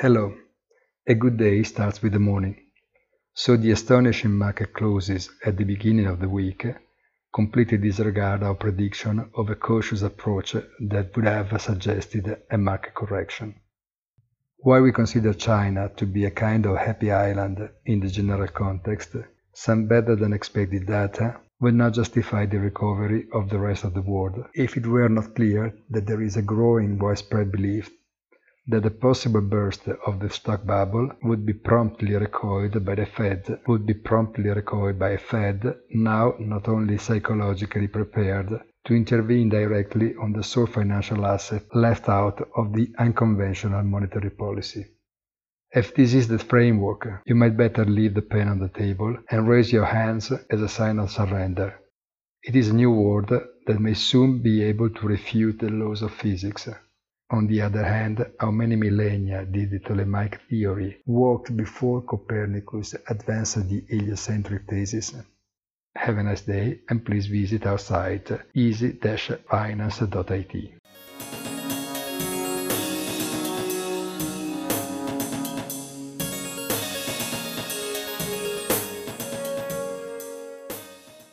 Hello. A good day starts with the morning. So the astonishing market closes at the beginning of the week completely disregard our prediction of a cautious approach that would have suggested a market correction. While we consider China to be a kind of happy island in the general context, some better than expected data would not justify the recovery of the rest of the world if it were not clear that there is a growing widespread belief that a possible burst of the stock bubble would be promptly recoiled by the Fed would be promptly recoiled by a Fed now not only psychologically prepared to intervene directly on the sole financial asset left out of the unconventional monetary policy. If this is the framework, you might better leave the pen on the table and raise your hands as a sign of surrender. It is a new world that may soon be able to refute the laws of physics. On the other hand, how many millennia did the Ptolemaic theory work before Copernicus advanced the heliocentric thesis? Have a nice day and please visit our site easy-finance.it.